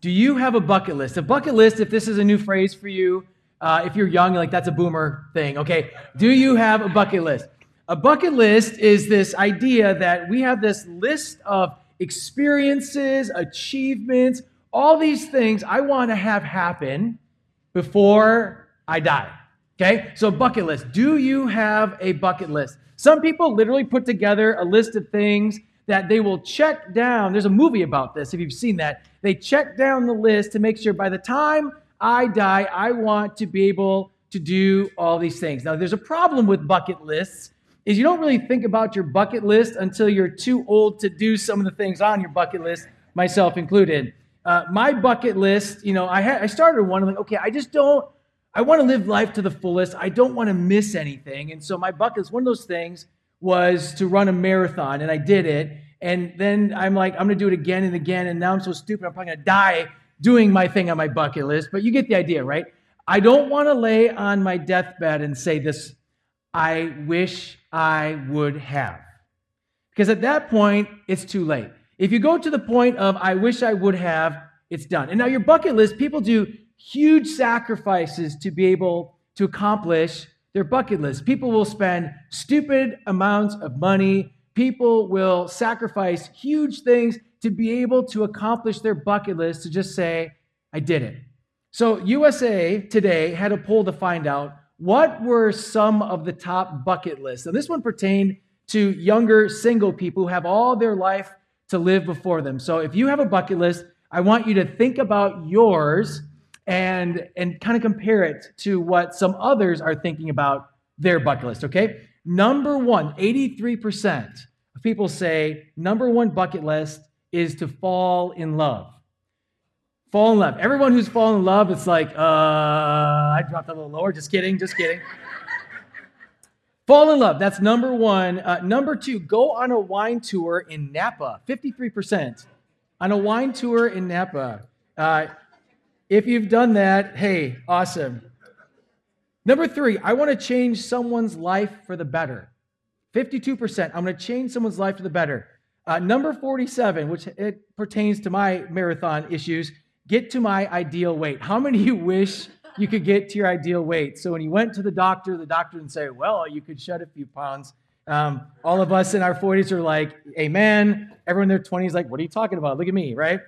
Do you have a bucket list? A bucket list, if this is a new phrase for you, uh, if you're young, like that's a boomer thing, okay? Do you have a bucket list? A bucket list is this idea that we have this list of experiences, achievements, all these things I want to have happen before I die. Okay? So, bucket list. Do you have a bucket list? Some people literally put together a list of things that they will check down. There's a movie about this, if you've seen that. They check down the list to make sure by the time I die, I want to be able to do all these things. Now, there's a problem with bucket lists is you don't really think about your bucket list until you're too old to do some of the things on your bucket list, myself included. Uh, my bucket list, you know, I, had, I started one, I'm like, okay, I just don't, I want to live life to the fullest. I don't want to miss anything. And so my bucket list, one of those things was to run a marathon, and I did it. And then I'm like, I'm to do it again and again. And now I'm so stupid, I'm probably to die doing my thing on my bucket list. But you get the idea, right? I don't want to lay on my deathbed and say this, I wish I would have. Because at that point, it's too late. If you go to the point of, I wish I would have, it's done. And now your bucket list, people do huge sacrifices to be able to accomplish their bucket list. People will spend stupid amounts of money. People will sacrifice huge things to be able to accomplish their bucket list to just say, I did it. So, USA today had a poll to find out what were some of the top bucket lists. And this one pertained to younger single people who have all their life to live before them. So, if you have a bucket list, I want you to think about yours and, and kind of compare it to what some others are thinking about their bucket list, okay? Number one, 83% of people say number one bucket list is to fall in love. Fall in love. Everyone who's fallen in love, it's like, uh, I dropped a little lower. Just kidding, just kidding. fall in love. That's number one. Uh, number two, go on a wine tour in Napa. 53% on a wine tour in Napa. Uh, if you've done that, hey, awesome. Number three, I want to change someone's life for the better. 52%. I'm going to change someone's life for the better. Uh, number 47, which it pertains to my marathon issues, get to my ideal weight. How many of you wish you could get to your ideal weight? So when you went to the doctor, the doctor would say, well, you could shed a few pounds. Um, all of us in our 40s are like, amen. Everyone in their 20s is like, what are you talking about? Look at me, right?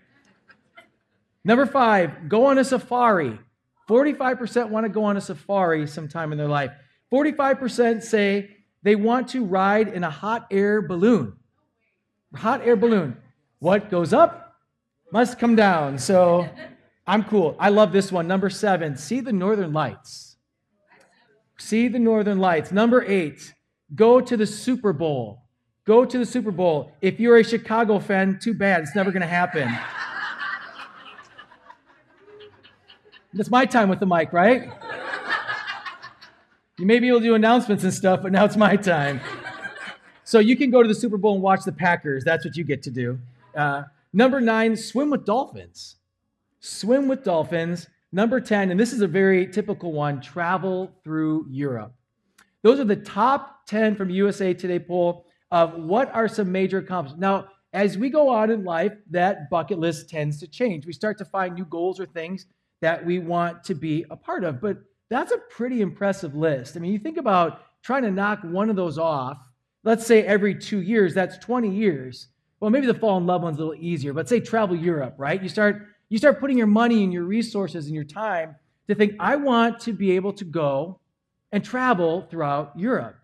Number five, go on a safari. 45% want to go on a safari sometime in their life. 45% say they want to ride in a hot air balloon hot air balloon. What goes up must come down. So I'm cool. I love this one. Number seven, see the northern lights. See the northern lights. Number eight, go to the Super Bowl. Go to the Super Bowl. If you're a Chicago fan, too bad. It's never going to happen. That's my time with the mic, right? You may be able to do announcements and stuff, but now it's my time. So you can go to the Super Bowl and watch the Packers. That's what you get to do. Uh, number nine, swim with dolphins. Swim with dolphins. Number 10, and this is a very typical one travel through Europe. Those are the top 10 from USA Today poll of what are some major accomplishments. Now, as we go on in life, that bucket list tends to change. We start to find new goals or things that we want to be a part of. But that's a pretty impressive list. I mean, you think about trying to knock one of those off let's say every two years, that's 20 years. Well, maybe the fall in love one's a little easier, but say travel Europe, right? You start you start putting your money and your resources and your time to think, I want to be able to go and travel throughout Europe.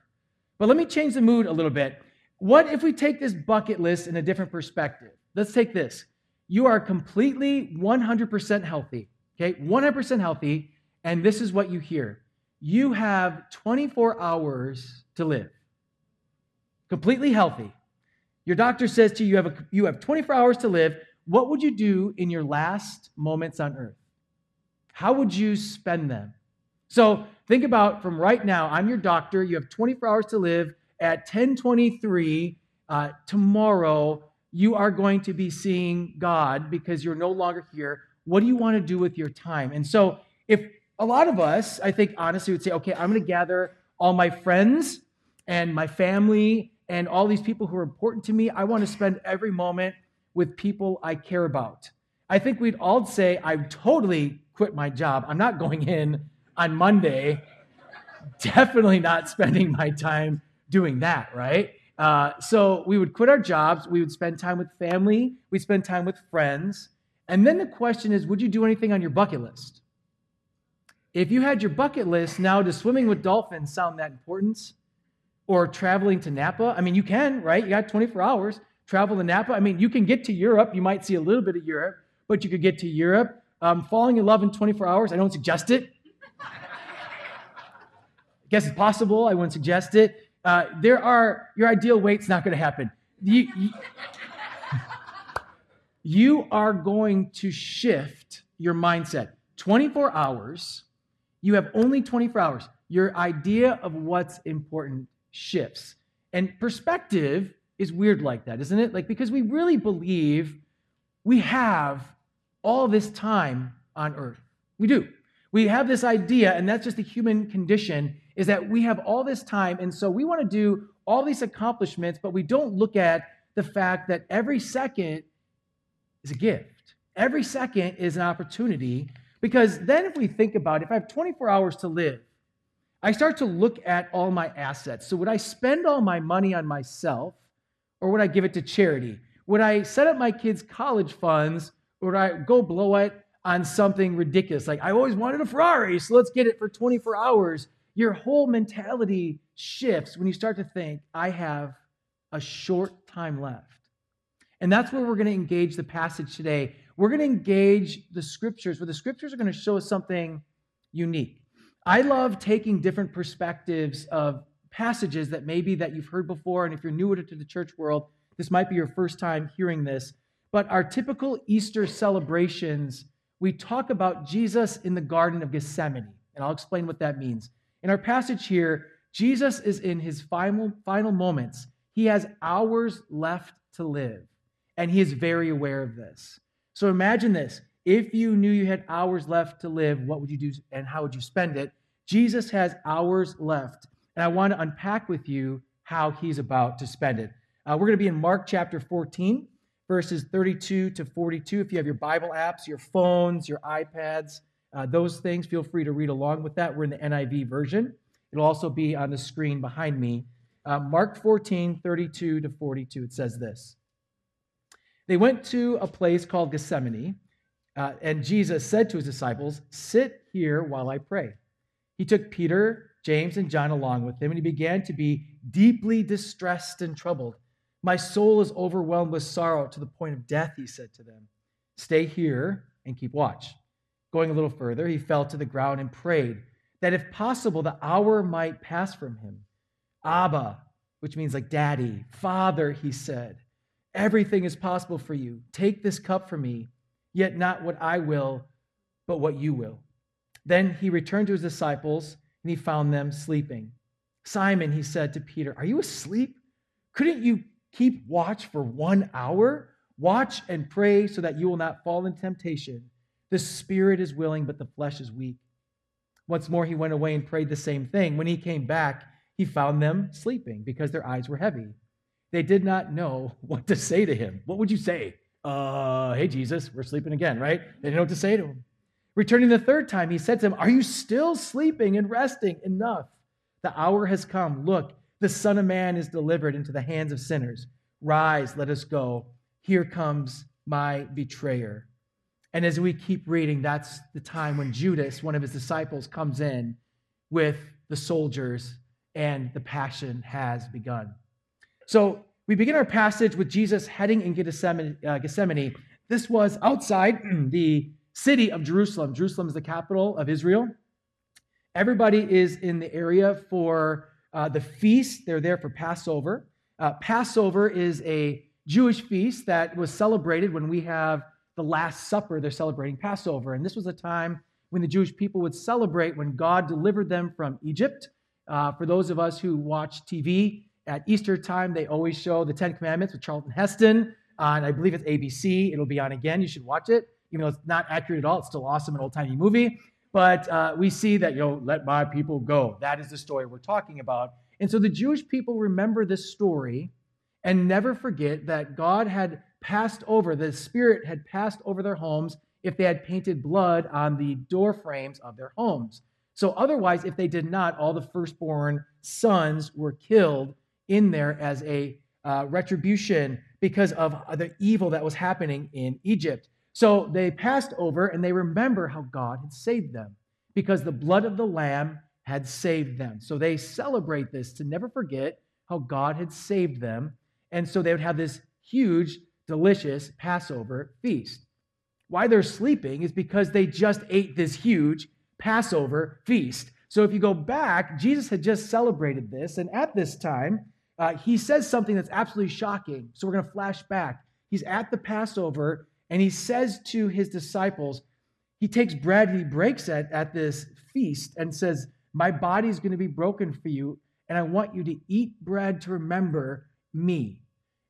But let me change the mood a little bit. What if we take this bucket list in a different perspective? Let's take this. You are completely 100% healthy, okay? 100% healthy, and this is what you hear. You have 24 hours to live completely healthy. Your doctor says to you, you have, a, you have 24 hours to live. What would you do in your last moments on earth? how would you spend them? So think about from right now, I'm your doctor, you have 24 hours to live. At 1023, uh, tomorrow, you are going to be seeing God because you're no longer here. What do you want to do with your time? And so if a lot of us, I think honestly, would say, okay, I'm going to gather all my friends and my family and all these people who are important to me. I want to spend every moment with people I care about. I think we'd all say, I totally quit my job. I'm not going in on Monday. Definitely not spending my time doing that, right? Uh, so we would quit our jobs. We would spend time with family. We'd spend time with friends. And then the question is would you do anything on your bucket list? If you had your bucket list, now does swimming with dolphins sound that important? Or traveling to Napa? I mean, you can, right? You got 24 hours. Travel to Napa. I mean, you can get to Europe. You might see a little bit of Europe, but you could get to Europe. Um, falling in love in 24 hours, I don't suggest it. I guess it's possible. I wouldn't suggest it. Uh, there are, your ideal weight's not going to happen. You, you, you are going to shift your mindset. 24 hours you have only 24 hours. Your idea of what's important shifts. And perspective is weird like that, isn't it? Like, because we really believe we have all this time on earth. We do. We have this idea, and that's just the human condition, is that we have all this time. And so we want to do all these accomplishments, but we don't look at the fact that every second is a gift. Every second is an opportunity because then, if we think about it, if I have 24 hours to live, I start to look at all my assets. So, would I spend all my money on myself or would I give it to charity? Would I set up my kids' college funds or would I go blow it on something ridiculous? Like, I always wanted a Ferrari, so let's get it for 24 hours. Your whole mentality shifts when you start to think, I have a short time left. And that's where we're going to engage the passage today we're going to engage the scriptures, where the scriptures are going to show us something unique. I love taking different perspectives of passages that maybe that you've heard before, and if you're newer to the church world, this might be your first time hearing this. But our typical Easter celebrations, we talk about Jesus in the Garden of Gethsemane, and I'll explain what that means. In our passage here, Jesus is in his final, final moments. He has hours left to live, and he is very aware of this. So imagine this. If you knew you had hours left to live, what would you do and how would you spend it? Jesus has hours left. And I want to unpack with you how he's about to spend it. Uh, we're going to be in Mark chapter 14, verses 32 to 42. If you have your Bible apps, your phones, your iPads, uh, those things, feel free to read along with that. We're in the NIV version. It'll also be on the screen behind me. Uh, Mark 14, 32 to 42. It says this. They went to a place called Gethsemane, uh, and Jesus said to his disciples, Sit here while I pray. He took Peter, James, and John along with him, and he began to be deeply distressed and troubled. My soul is overwhelmed with sorrow to the point of death, he said to them. Stay here and keep watch. Going a little further, he fell to the ground and prayed that if possible, the hour might pass from him. Abba, which means like daddy, father, he said. Everything is possible for you. Take this cup from me, yet not what I will, but what you will. Then he returned to his disciples, and he found them sleeping. Simon, he said to Peter, Are you asleep? Couldn't you keep watch for one hour? Watch and pray so that you will not fall in temptation. The spirit is willing, but the flesh is weak. Once more, he went away and prayed the same thing. When he came back, he found them sleeping because their eyes were heavy. They did not know what to say to him. What would you say? Uh, hey, Jesus, we're sleeping again, right? They didn't know what to say to him. Returning the third time, he said to them, Are you still sleeping and resting? Enough. The hour has come. Look, the Son of Man is delivered into the hands of sinners. Rise, let us go. Here comes my betrayer. And as we keep reading, that's the time when Judas, one of his disciples, comes in with the soldiers and the passion has begun. So we begin our passage with Jesus heading in Gethsemane. Uh, Gethsemane. This was outside the city of Jerusalem. Jerusalem is the capital of Israel. Everybody is in the area for uh, the feast. They're there for Passover. Uh, Passover is a Jewish feast that was celebrated when we have the Last Supper. They're celebrating Passover. And this was a time when the Jewish people would celebrate when God delivered them from Egypt. Uh, for those of us who watch TV at Easter time, they always show the Ten Commandments with Charlton Heston on, I believe it's ABC. It'll be on again. You should watch it, even though it's not accurate at all. It's still awesome, an old timey movie. But uh, we see that, you know, let my people go. That is the story we're talking about. And so the Jewish people remember this story and never forget that God had passed over, the Spirit had passed over their homes if they had painted blood on the door frames of their homes. So otherwise, if they did not, all the firstborn sons were killed in there as a uh, retribution because of the evil that was happening in Egypt. So they passed over and they remember how God had saved them because the blood of the Lamb had saved them. So they celebrate this to never forget how God had saved them. And so they would have this huge, delicious Passover feast. Why they're sleeping is because they just ate this huge Passover feast. So if you go back, Jesus had just celebrated this. And at this time, uh, he says something that's absolutely shocking. So we're going to flash back. He's at the Passover and he says to his disciples, he takes bread and he breaks it at this feast and says, My body is going to be broken for you, and I want you to eat bread to remember me.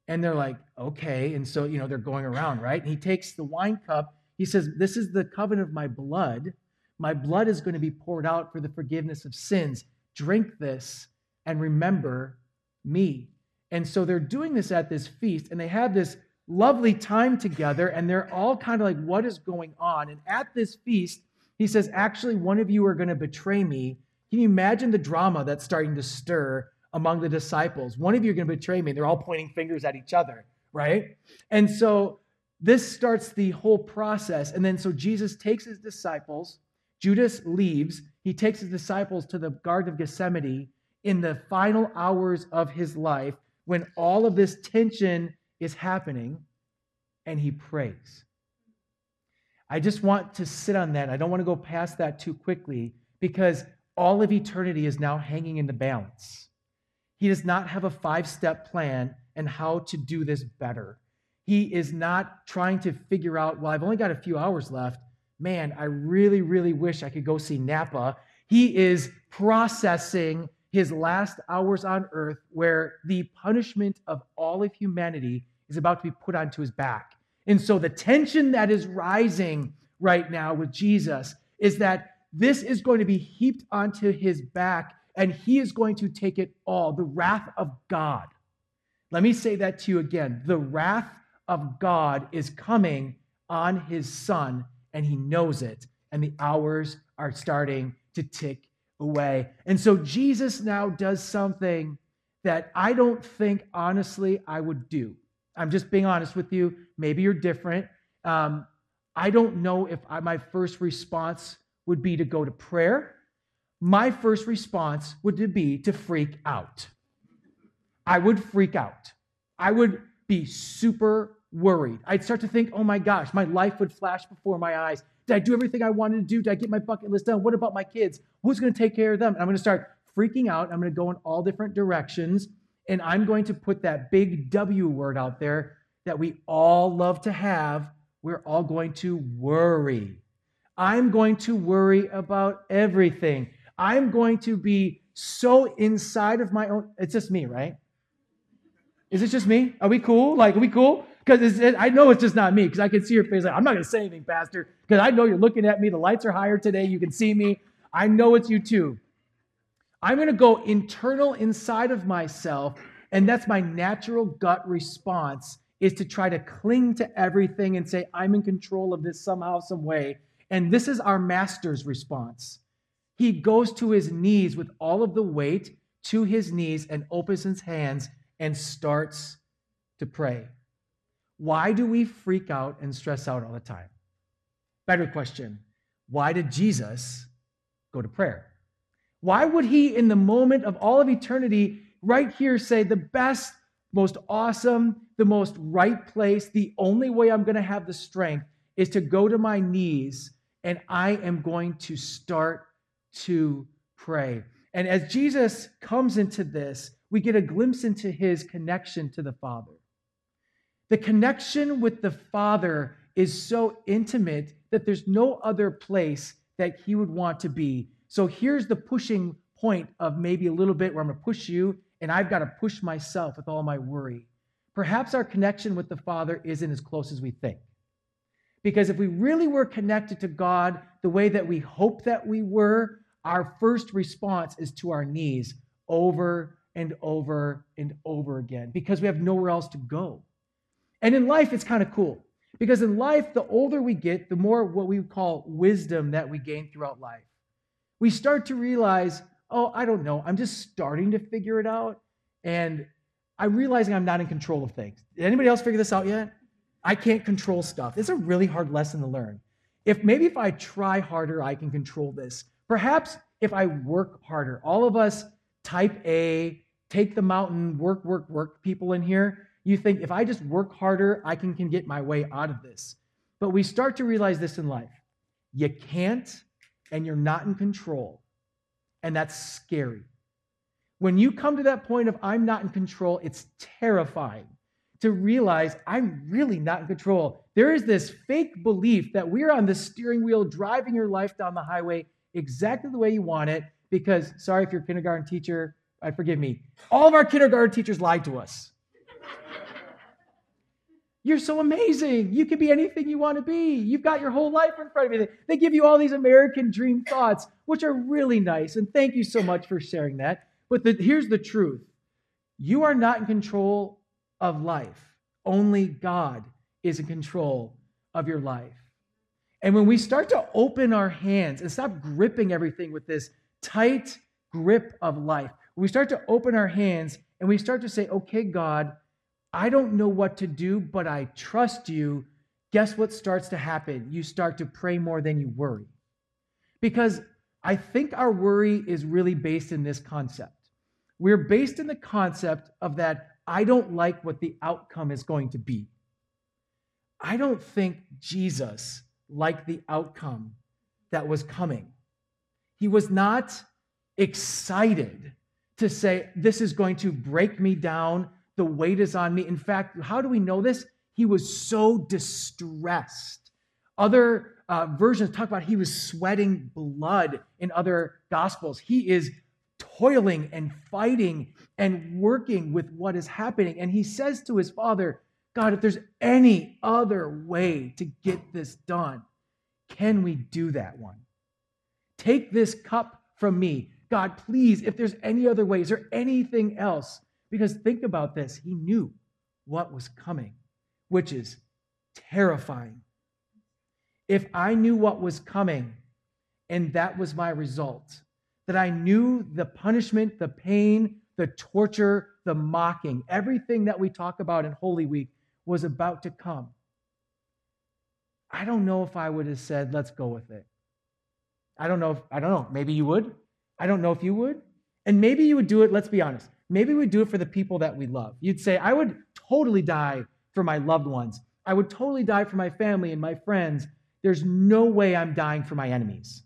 And they're like, Okay. And so, you know, they're going around, right? And he takes the wine cup. He says, This is the covenant of my blood. My blood is going to be poured out for the forgiveness of sins. Drink this and remember me. And so they're doing this at this feast, and they have this lovely time together, and they're all kind of like, What is going on? And at this feast, he says, Actually, one of you are going to betray me. Can you imagine the drama that's starting to stir among the disciples? One of you are going to betray me. They're all pointing fingers at each other, right? And so this starts the whole process. And then so Jesus takes his disciples, Judas leaves, he takes his disciples to the Garden of Gethsemane in the final hours of his life when all of this tension is happening, and he prays. I just want to sit on that. I don't want to go past that too quickly because all of eternity is now hanging in the balance. He does not have a five step plan and how to do this better. He is not trying to figure out, well, I've only got a few hours left. Man, I really, really wish I could go see Napa. He is processing his last hours on earth where the punishment of all of humanity is about to be put onto his back. And so the tension that is rising right now with Jesus is that this is going to be heaped onto his back and he is going to take it all the wrath of God. Let me say that to you again. The wrath of God is coming on his son, and he knows it, and the hours are starting to tick away. And so Jesus now does something that I don't think, honestly, I would do. I'm just being honest with you. Maybe you're different. Um, I don't know if I, my first response would be to go to prayer. My first response would be to freak out. I would freak out. I would be super worried. I'd start to think, oh my gosh, my life would flash before my eyes. Did I do everything I wanted to do? Did I get my bucket list done? What about my kids? Who's going to take care of them? And I'm going to start freaking out. I'm going to go in all different directions. And I'm going to put that big W word out there that we all love to have. We're all going to worry. I'm going to worry about everything. I'm going to be so inside of my own. It's just me, right? Is it just me? Are we cool? Like, are we cool? Because I know it's just not me, because I can see your face. Like, I'm not going to say anything, Pastor, because I know you're looking at me. The lights are higher today. You can see me. I know it's you too. I'm going to go internal inside of myself, and that's my natural gut response is to try to cling to everything and say, I'm in control of this somehow, some way. And this is our master's response. He goes to his knees with all of the weight to his knees and opens his hands and starts to pray. Why do we freak out and stress out all the time? Better question why did Jesus go to prayer? Why would he, in the moment of all of eternity, right here say, the best, most awesome, the most right place, the only way I'm going to have the strength is to go to my knees and I am going to start to pray. And as Jesus comes into this, we get a glimpse into his connection to the Father. The connection with the Father is so intimate that there's no other place that He would want to be. So here's the pushing point of maybe a little bit where I'm going to push you and I've got to push myself with all my worry. Perhaps our connection with the Father isn't as close as we think. Because if we really were connected to God the way that we hope that we were, our first response is to our knees over and over and over again because we have nowhere else to go. And in life, it's kind of cool because in life, the older we get, the more what we call wisdom that we gain throughout life. We start to realize, oh, I don't know, I'm just starting to figure it out. And I'm realizing I'm not in control of things. Did anybody else figure this out yet? I can't control stuff. It's a really hard lesson to learn. If maybe if I try harder, I can control this. Perhaps if I work harder, all of us type A, take the mountain, work, work, work people in here, you think if I just work harder, I can, can get my way out of this. But we start to realize this in life. You can't, and you're not in control. And that's scary. When you come to that point of I'm not in control, it's terrifying to realize I'm really not in control. There is this fake belief that we're on the steering wheel driving your life down the highway exactly the way you want it. Because, sorry if you're a kindergarten teacher, I forgive me. All of our kindergarten teachers lied to us. You're so amazing. You can be anything you want to be. You've got your whole life in front of you. They give you all these American dream thoughts, which are really nice. And thank you so much for sharing that. But the, here's the truth you are not in control of life. Only God is in control of your life. And when we start to open our hands and stop gripping everything with this tight grip of life, we start to open our hands and we start to say, okay, God, I don't know what to do, but I trust you. Guess what starts to happen? You start to pray more than you worry. Because I think our worry is really based in this concept. We're based in the concept of that I don't like what the outcome is going to be. I don't think Jesus liked the outcome that was coming. He was not excited to say, This is going to break me down. The weight is on me. In fact, how do we know this? He was so distressed. Other uh, versions talk about he was sweating blood in other gospels. He is toiling and fighting and working with what is happening. And he says to his father, God, if there's any other way to get this done, can we do that one? Take this cup from me. God, please, if there's any other way, is there anything else? Because think about this. He knew what was coming, which is terrifying. If I knew what was coming and that was my result, that I knew the punishment, the pain, the torture, the mocking, everything that we talk about in Holy Week was about to come. I don't know if I would have said, let's go with it. I don't know if, I don't know. Maybe you would. I don't know if you would. And maybe you would do it, let's be honest. Maybe we do it for the people that we love. You'd say, I would totally die for my loved ones. I would totally die for my family and my friends. There's no way I'm dying for my enemies.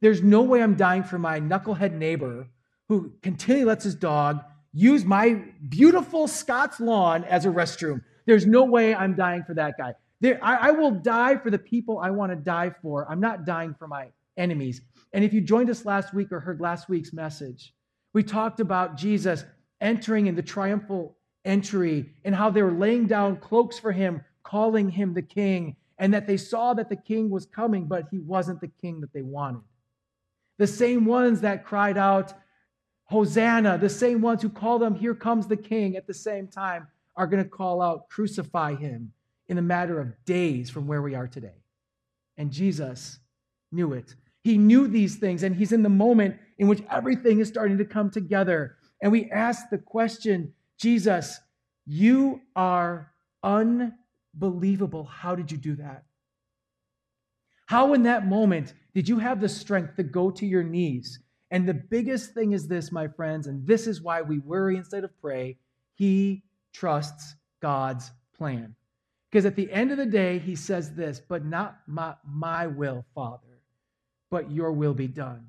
There's no way I'm dying for my knucklehead neighbor who continually lets his dog use my beautiful Scott's lawn as a restroom. There's no way I'm dying for that guy. There, I, I will die for the people I want to die for. I'm not dying for my enemies. And if you joined us last week or heard last week's message, we talked about Jesus entering in the triumphal entry and how they were laying down cloaks for him, calling him the king, and that they saw that the king was coming, but he wasn't the king that they wanted. The same ones that cried out, Hosanna, the same ones who call them, Here comes the King, at the same time are going to call out, Crucify him in a matter of days from where we are today. And Jesus knew it. He knew these things, and he's in the moment in which everything is starting to come together. And we ask the question Jesus, you are unbelievable. How did you do that? How, in that moment, did you have the strength to go to your knees? And the biggest thing is this, my friends, and this is why we worry instead of pray. He trusts God's plan. Because at the end of the day, he says this, but not my, my will, Father, but your will be done.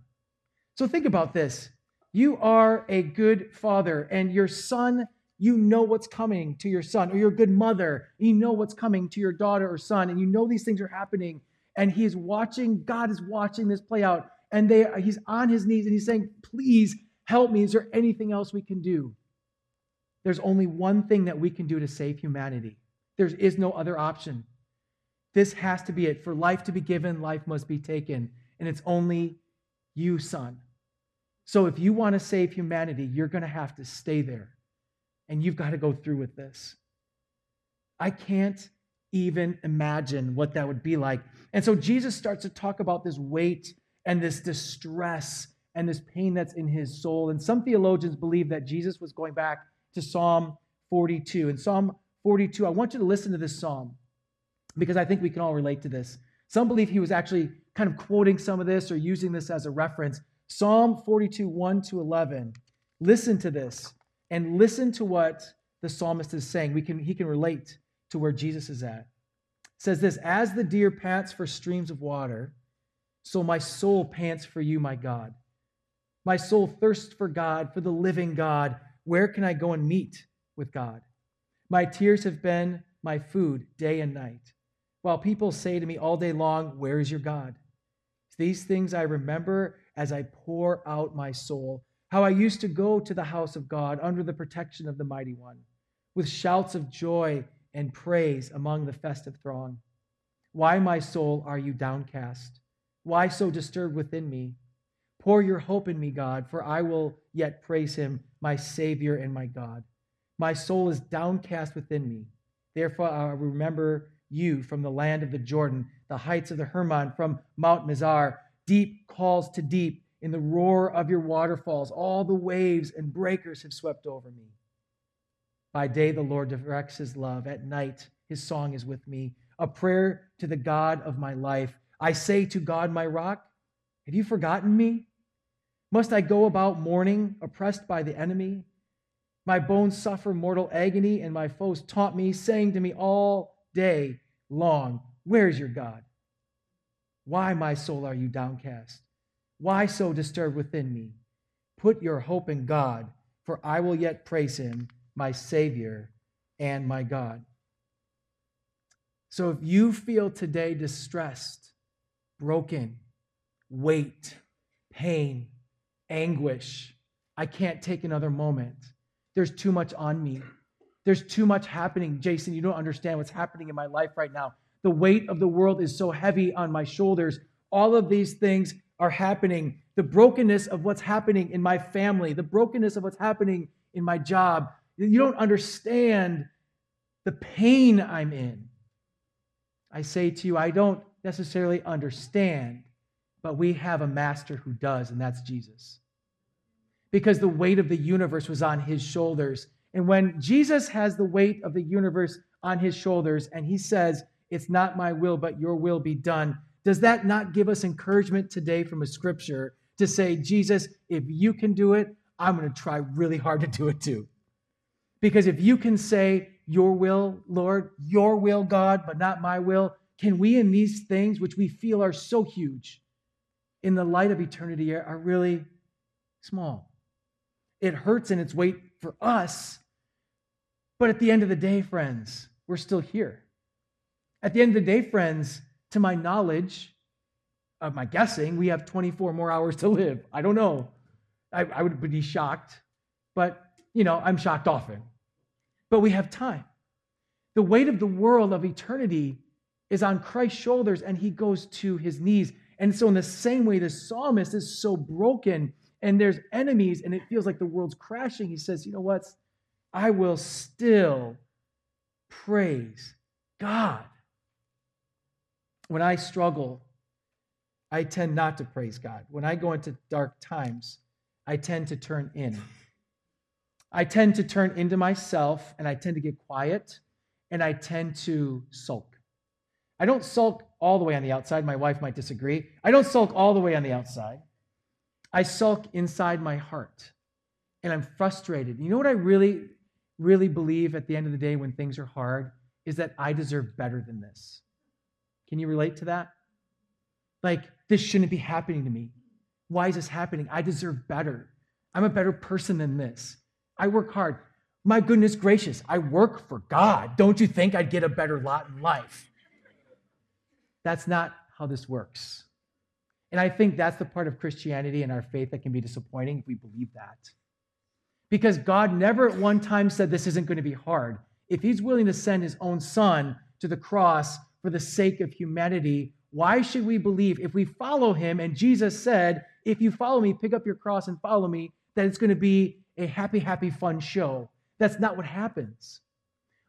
So think about this. You are a good father, and your son, you know what's coming to your son, or you're a good mother, you know what's coming to your daughter or son, and you know these things are happening and he is watching, God is watching this play out. And they, he's on his knees and he's saying, Please help me. Is there anything else we can do? There's only one thing that we can do to save humanity. There is no other option. This has to be it. For life to be given, life must be taken. And it's only you, son. So if you want to save humanity, you're going to have to stay there. And you've got to go through with this. I can't even imagine what that would be like. And so Jesus starts to talk about this weight and this distress and this pain that's in his soul. And some theologians believe that Jesus was going back to Psalm 42. In Psalm 42, I want you to listen to this psalm because I think we can all relate to this. Some believe he was actually kind of quoting some of this or using this as a reference. Psalm 42, 1 to 11. Listen to this and listen to what the psalmist is saying. We can, he can relate to where Jesus is at. It says this As the deer pants for streams of water, so my soul pants for you, my God. My soul thirsts for God, for the living God. Where can I go and meet with God? My tears have been my food day and night. While people say to me all day long, Where is your God? These things I remember as I pour out my soul, how I used to go to the house of God under the protection of the Mighty One, with shouts of joy and praise among the festive throng. Why, my soul, are you downcast? Why so disturbed within me? Pour your hope in me, God, for I will yet praise him, my Savior and my God. My soul is downcast within me. Therefore, I remember you from the land of the Jordan, the heights of the Hermon, from Mount Mizar. Deep calls to deep in the roar of your waterfalls. All the waves and breakers have swept over me. By day, the Lord directs his love. At night, his song is with me, a prayer to the God of my life. I say to God, my rock, Have you forgotten me? Must I go about mourning, oppressed by the enemy? My bones suffer mortal agony, and my foes taunt me, saying to me all day long, Where is your God? Why, my soul, are you downcast? Why so disturbed within me? Put your hope in God, for I will yet praise him my Savior, and my God. So if you feel today distressed, broken, weight, pain, anguish, I can't take another moment. There's too much on me. There's too much happening. Jason, you don't understand what's happening in my life right now. The weight of the world is so heavy on my shoulders. All of these things are happening. The brokenness of what's happening in my family, the brokenness of what's happening in my job, you don't understand the pain I'm in. I say to you, I don't necessarily understand, but we have a master who does, and that's Jesus. Because the weight of the universe was on his shoulders. And when Jesus has the weight of the universe on his shoulders and he says, It's not my will, but your will be done, does that not give us encouragement today from a scripture to say, Jesus, if you can do it, I'm going to try really hard to do it too? Because if you can say, Your will, Lord, your will, God, but not my will, can we in these things, which we feel are so huge, in the light of eternity, are really small? It hurts in its weight for us, but at the end of the day, friends, we're still here. At the end of the day, friends, to my knowledge, of my guessing, we have 24 more hours to live. I don't know. I, I would be shocked, but you know, I'm shocked often. But we have time. The weight of the world of eternity is on Christ's shoulders and he goes to his knees. And so, in the same way, the psalmist is so broken and there's enemies and it feels like the world's crashing. He says, You know what? I will still praise God. When I struggle, I tend not to praise God. When I go into dark times, I tend to turn in. I tend to turn into myself and I tend to get quiet and I tend to sulk. I don't sulk all the way on the outside. My wife might disagree. I don't sulk all the way on the outside. I sulk inside my heart and I'm frustrated. You know what I really, really believe at the end of the day when things are hard is that I deserve better than this. Can you relate to that? Like, this shouldn't be happening to me. Why is this happening? I deserve better. I'm a better person than this. I work hard. My goodness gracious, I work for God. Don't you think I'd get a better lot in life? That's not how this works. And I think that's the part of Christianity and our faith that can be disappointing if we believe that. Because God never at one time said this isn't going to be hard. If He's willing to send His own Son to the cross for the sake of humanity, why should we believe if we follow Him? And Jesus said, If you follow me, pick up your cross and follow me, that it's going to be a happy, happy, fun show. That's not what happens.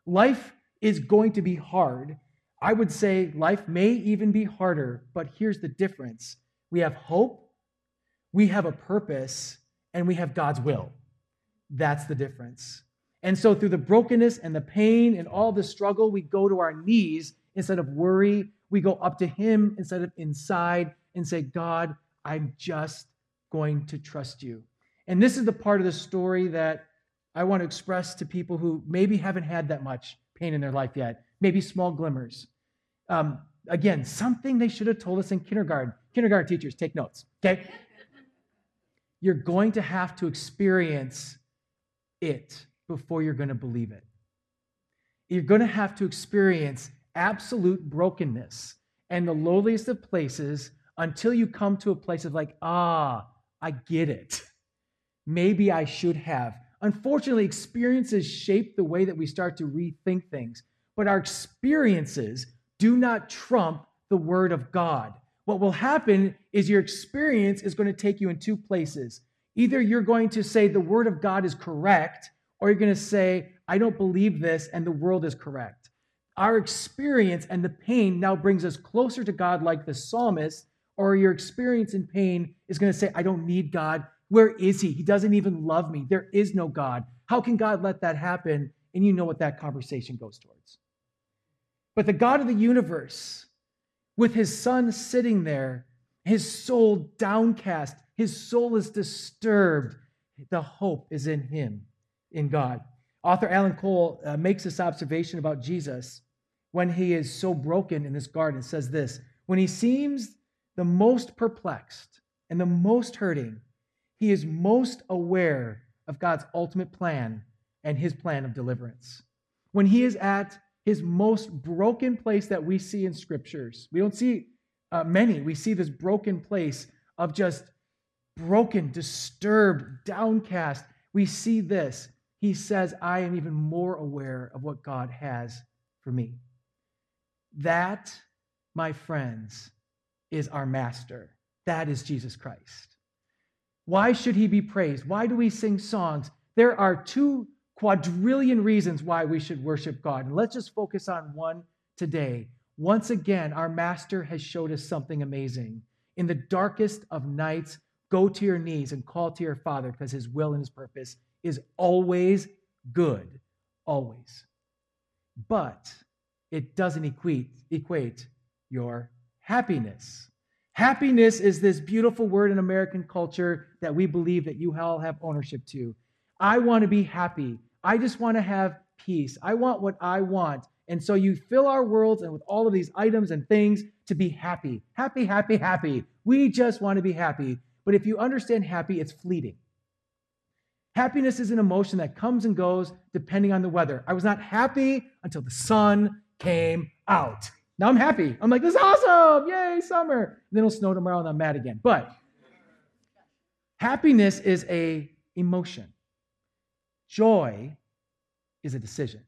Life is going to be hard. I would say life may even be harder, but here's the difference we have hope, we have a purpose, and we have God's will. That's the difference. And so, through the brokenness and the pain and all the struggle, we go to our knees instead of worry. We go up to Him instead of inside and say, God, I'm just going to trust you. And this is the part of the story that I want to express to people who maybe haven't had that much pain in their life yet, maybe small glimmers. Um, again, something they should have told us in kindergarten. Kindergarten teachers, take notes, okay? You're going to have to experience it before you're going to believe it. You're going to have to experience absolute brokenness and the lowliest of places until you come to a place of like, ah, I get it. Maybe I should have. Unfortunately, experiences shape the way that we start to rethink things, but our experiences do not trump the Word of God. What will happen is your experience is going to take you in two places. Either you're going to say the Word of God is correct, or you're going to say, I don't believe this, and the world is correct. Our experience and the pain now brings us closer to God, like the psalmist, or your experience in pain is going to say, I don't need God. Where is He? He doesn't even love me. There is no God. How can God let that happen? And you know what that conversation goes towards. But the God of the universe, with his son sitting there, his soul downcast, his soul is disturbed. The hope is in him, in God. Author Alan Cole uh, makes this observation about Jesus when he is so broken in this garden. It says this When he seems the most perplexed and the most hurting, he is most aware of God's ultimate plan and his plan of deliverance. When he is at his most broken place that we see in scriptures. We don't see uh, many. We see this broken place of just broken, disturbed, downcast. We see this. He says, I am even more aware of what God has for me. That, my friends, is our master. That is Jesus Christ. Why should he be praised? Why do we sing songs? There are two quadrillion reasons why we should worship God. And let's just focus on one today. Once again, our Master has showed us something amazing. In the darkest of nights, go to your knees and call to your Father because his will and his purpose is always good, always. But it doesn't equate, equate your happiness. Happiness is this beautiful word in American culture that we believe that you all have ownership to. I want to be happy. I just want to have peace. I want what I want. And so you fill our worlds and with all of these items and things to be happy. Happy, happy, happy. We just want to be happy. But if you understand happy, it's fleeting. Happiness is an emotion that comes and goes depending on the weather. I was not happy until the sun came out. Now I'm happy. I'm like, this is awesome. Yay, summer. And then it'll snow tomorrow and I'm mad again. But happiness is a emotion. Joy is a decision.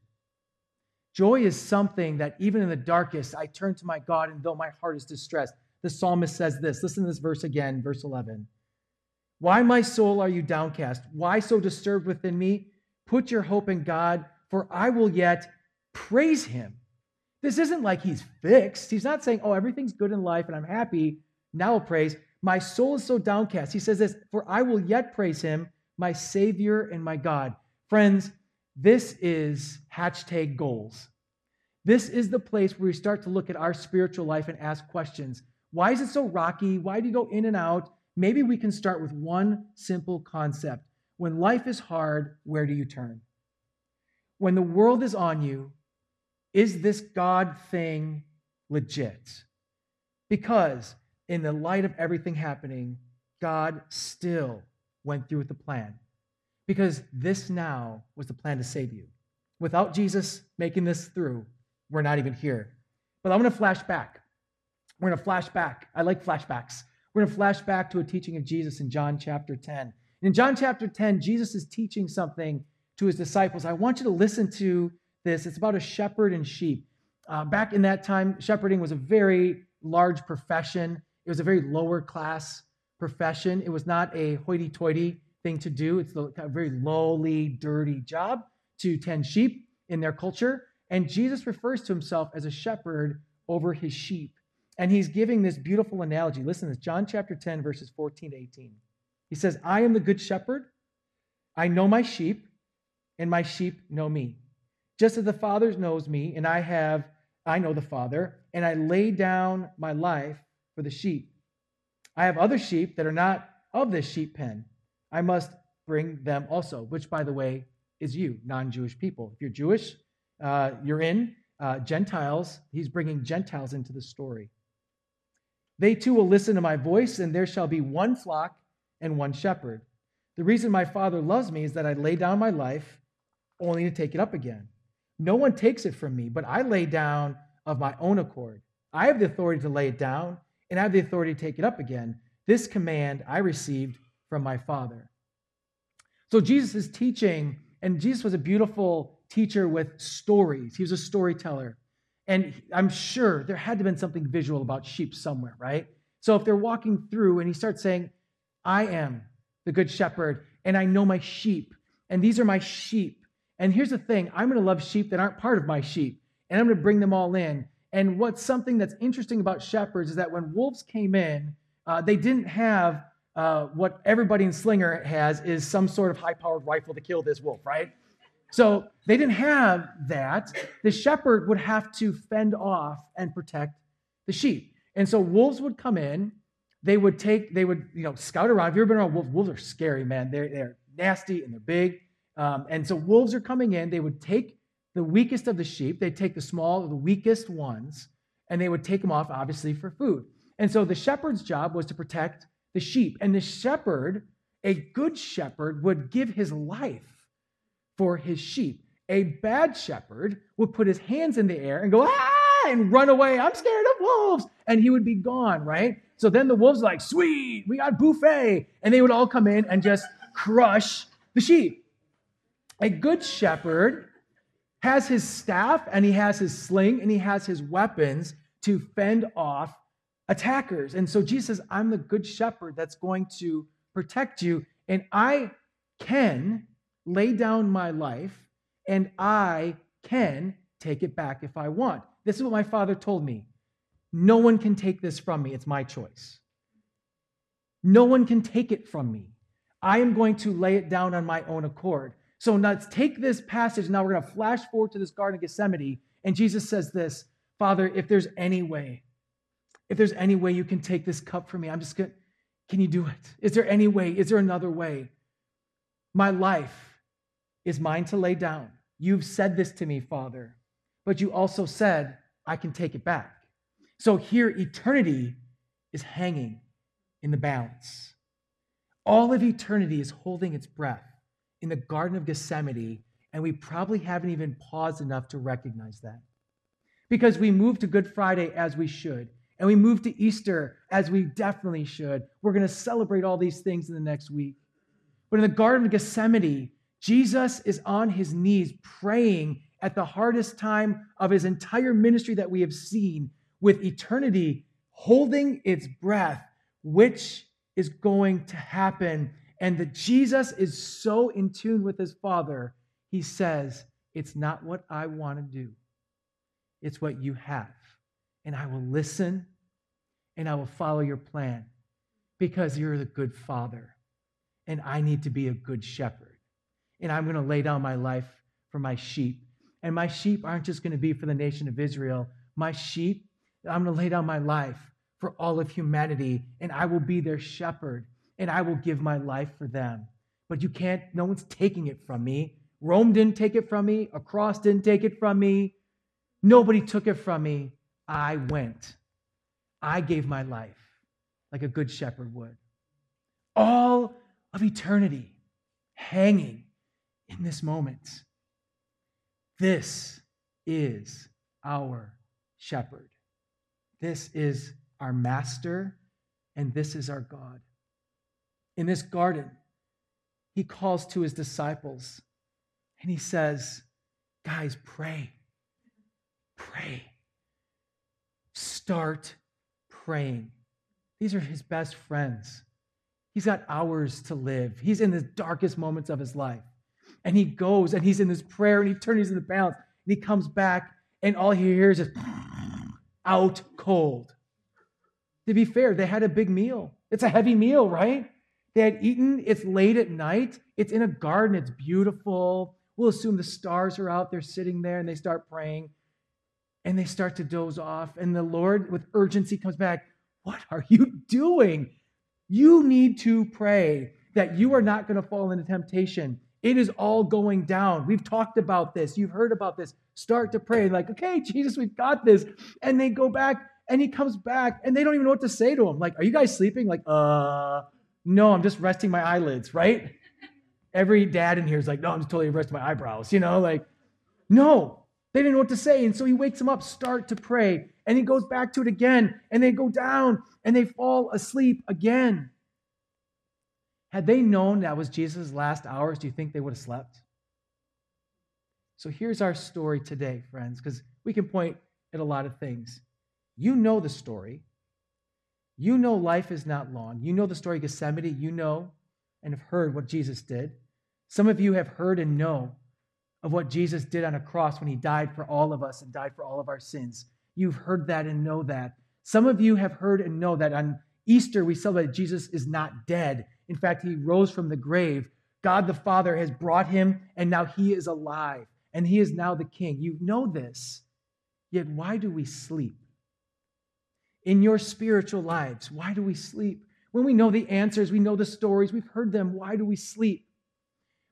Joy is something that even in the darkest, I turn to my God, and though my heart is distressed, the psalmist says this. Listen to this verse again, verse 11. Why, my soul, are you downcast? Why so disturbed within me? Put your hope in God, for I will yet praise him. This isn't like he's fixed. He's not saying, oh, everything's good in life and I'm happy. Now I'll praise. My soul is so downcast. He says this, for I will yet praise him, my Savior and my God. Friends, this is hashtag goals. This is the place where we start to look at our spiritual life and ask questions. Why is it so rocky? Why do you go in and out? Maybe we can start with one simple concept. When life is hard, where do you turn? When the world is on you, is this God thing legit? Because in the light of everything happening, God still went through with the plan because this now was the plan to save you. Without Jesus making this through, we're not even here. But I'm going to flash back. We're going to flash back. I like flashbacks. We're going to flash back to a teaching of Jesus in John chapter 10. In John chapter 10, Jesus is teaching something to his disciples. I want you to listen to this. It's about a shepherd and sheep. Uh, back in that time, shepherding was a very large profession, it was a very lower class profession. It was not a hoity toity thing to do, it's a very lowly, dirty job to tend sheep in their culture. And Jesus refers to himself as a shepherd over his sheep. And he's giving this beautiful analogy. Listen to this John chapter 10, verses 14 to 18. He says, I am the good shepherd. I know my sheep, and my sheep know me. Just as the Father knows me, and I have, I know the Father, and I lay down my life for the sheep. I have other sheep that are not of this sheep pen. I must bring them also, which, by the way, is you, non Jewish people. If you're Jewish, uh, you're in. Uh, Gentiles, he's bringing Gentiles into the story. They too will listen to my voice, and there shall be one flock and one shepherd. The reason my Father loves me is that I lay down my life only to take it up again. No one takes it from me, but I lay down of my own accord. I have the authority to lay it down, and I have the authority to take it up again. This command I received from my Father. So Jesus is teaching, and Jesus was a beautiful teacher with stories. He was a storyteller. And I'm sure there had to have been something visual about sheep somewhere, right? So if they're walking through and he starts saying, I am the good shepherd, and I know my sheep, and these are my sheep. And here's the thing I'm going to love sheep that aren't part of my sheep, and I'm going to bring them all in. And what's something that's interesting about shepherds is that when wolves came in, uh, they didn't have uh, what everybody in Slinger has is some sort of high powered rifle to kill this wolf, right? So they didn't have that. The shepherd would have to fend off and protect the sheep. And so wolves would come in. They would take, they would, you know, scout around. Have you ever been around wolves? Wolves are scary, man. They're, they're nasty and they're big. Um, and so wolves are coming in. They would take the weakest of the sheep, they'd take the small, the weakest ones, and they would take them off, obviously, for food. And so the shepherd's job was to protect the sheep. And the shepherd, a good shepherd, would give his life for his sheep. A bad shepherd would put his hands in the air and go, ah, and run away. I'm scared of wolves. And he would be gone, right? So then the wolves are like, sweet, we got buffet. And they would all come in and just crush the sheep. A good shepherd has his staff and he has his sling and he has his weapons to fend off attackers. And so Jesus says, I'm the good shepherd that's going to protect you. And I can lay down my life, and I can take it back if I want. This is what my father told me. No one can take this from me. It's my choice. No one can take it from me. I am going to lay it down on my own accord. So now let's take this passage. Now we're going to flash forward to this Garden of Gethsemane. And Jesus says this Father, if there's any way, if there's any way you can take this cup from me, I'm just going to, can you do it? Is there any way? Is there another way? My life is mine to lay down. You've said this to me, Father, but you also said, I can take it back. So here, eternity is hanging in the balance. All of eternity is holding its breath in the Garden of Gethsemane, and we probably haven't even paused enough to recognize that. Because we move to Good Friday as we should, and we move to Easter as we definitely should. We're going to celebrate all these things in the next week. But in the Garden of Gethsemane, Jesus is on his knees praying at the hardest time of his entire ministry that we have seen, with eternity holding its breath, which is going to happen. And that Jesus is so in tune with his Father, he says, It's not what I want to do, it's what you have. And I will listen and I will follow your plan because you're the good Father, and I need to be a good shepherd and I'm going to lay down my life for my sheep. And my sheep aren't just going to be for the nation of Israel. My sheep, I'm going to lay down my life for all of humanity, and I will be their shepherd, and I will give my life for them. But you can't, no one's taking it from me. Rome didn't take it from me. A cross didn't take it from me. Nobody took it from me. I went. I gave my life like a good shepherd would. All of eternity hanging in this moment. This is our shepherd. This is our master, and this is our God. In this garden, he calls to his disciples and he says, Guys, pray. Pray. Start praying. These are his best friends. He's got hours to live. He's in the darkest moments of his life. And he goes and he's in this prayer and he turns in the balance and he comes back and all he hears is out cold. To be fair, they had a big meal. It's a heavy meal, right? They had eaten, it's late at night, it's in a garden, it's beautiful. We'll assume the stars are out, they're sitting there and they start praying and they start to doze off. And the Lord, with urgency, comes back. What are you doing? You need to pray that you are not going to fall into temptation. It is all going down. We've talked about this. You've heard about this. Start to pray, like, okay, Jesus, we've got this. And they go back and he comes back and they don't even know what to say to him. Like, are you guys sleeping? Like, uh, no, I'm just resting my eyelids, right? Every dad in here is like, no, I'm just totally resting my eyebrows, you know, like, no, they didn't know what to say. And so he wakes them up, start to pray. And he goes back to it again. And they go down and they fall asleep again. Had they known that was Jesus' last hours, do you think they would have slept? So here's our story today, friends, because we can point at a lot of things. You know the story. You know life is not long. You know the story of Gethsemane. You know and have heard what Jesus did. Some of you have heard and know of what Jesus did on a cross when he died for all of us and died for all of our sins. You've heard that and know that. Some of you have heard and know that on Easter we celebrate Jesus is not dead. In fact, he rose from the grave. God the Father has brought him, and now he is alive, and he is now the king. You know this. Yet, why do we sleep? In your spiritual lives, why do we sleep? When we know the answers, we know the stories, we've heard them, why do we sleep?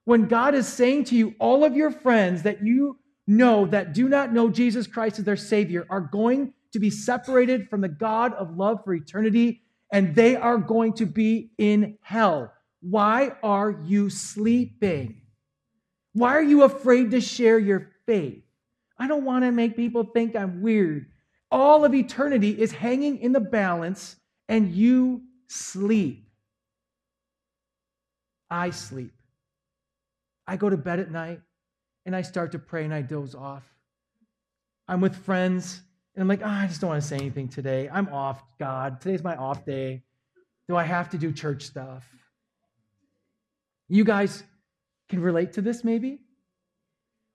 When God is saying to you, all of your friends that you know that do not know Jesus Christ as their Savior are going to be separated from the God of love for eternity and they are going to be in hell. Why are you sleeping? Why are you afraid to share your faith? I don't want to make people think I'm weird. All of eternity is hanging in the balance, and you sleep. I sleep. I go to bed at night and I start to pray and I doze off. I'm with friends and I'm like, oh, I just don't want to say anything today. I'm off, God. Today's my off day. Do I have to do church stuff? You guys can relate to this, maybe?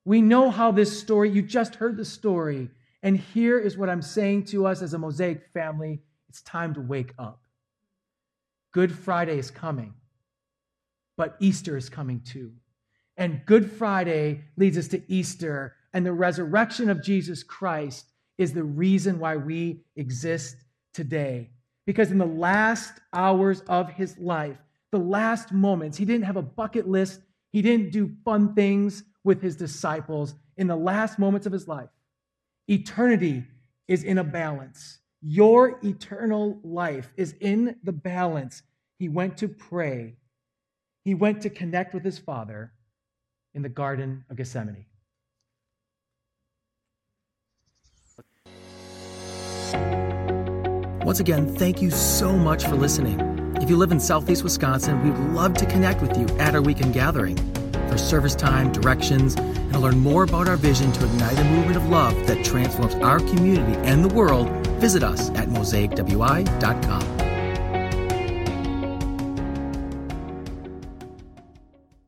We know how this story, you just heard the story. And here is what I'm saying to us as a Mosaic family it's time to wake up. Good Friday is coming, but Easter is coming too. And Good Friday leads us to Easter and the resurrection of Jesus Christ is the reason why we exist today. Because in the last hours of his life, the last moments, he didn't have a bucket list, he didn't do fun things with his disciples. In the last moments of his life, eternity is in a balance. Your eternal life is in the balance. He went to pray, he went to connect with his Father in the Garden of Gethsemane. Once again, thank you so much for listening. If you live in Southeast Wisconsin, we'd love to connect with you at our weekend gathering. For service time, directions, and to learn more about our vision to ignite a movement of love that transforms our community and the world, visit us at mosaicwi.com.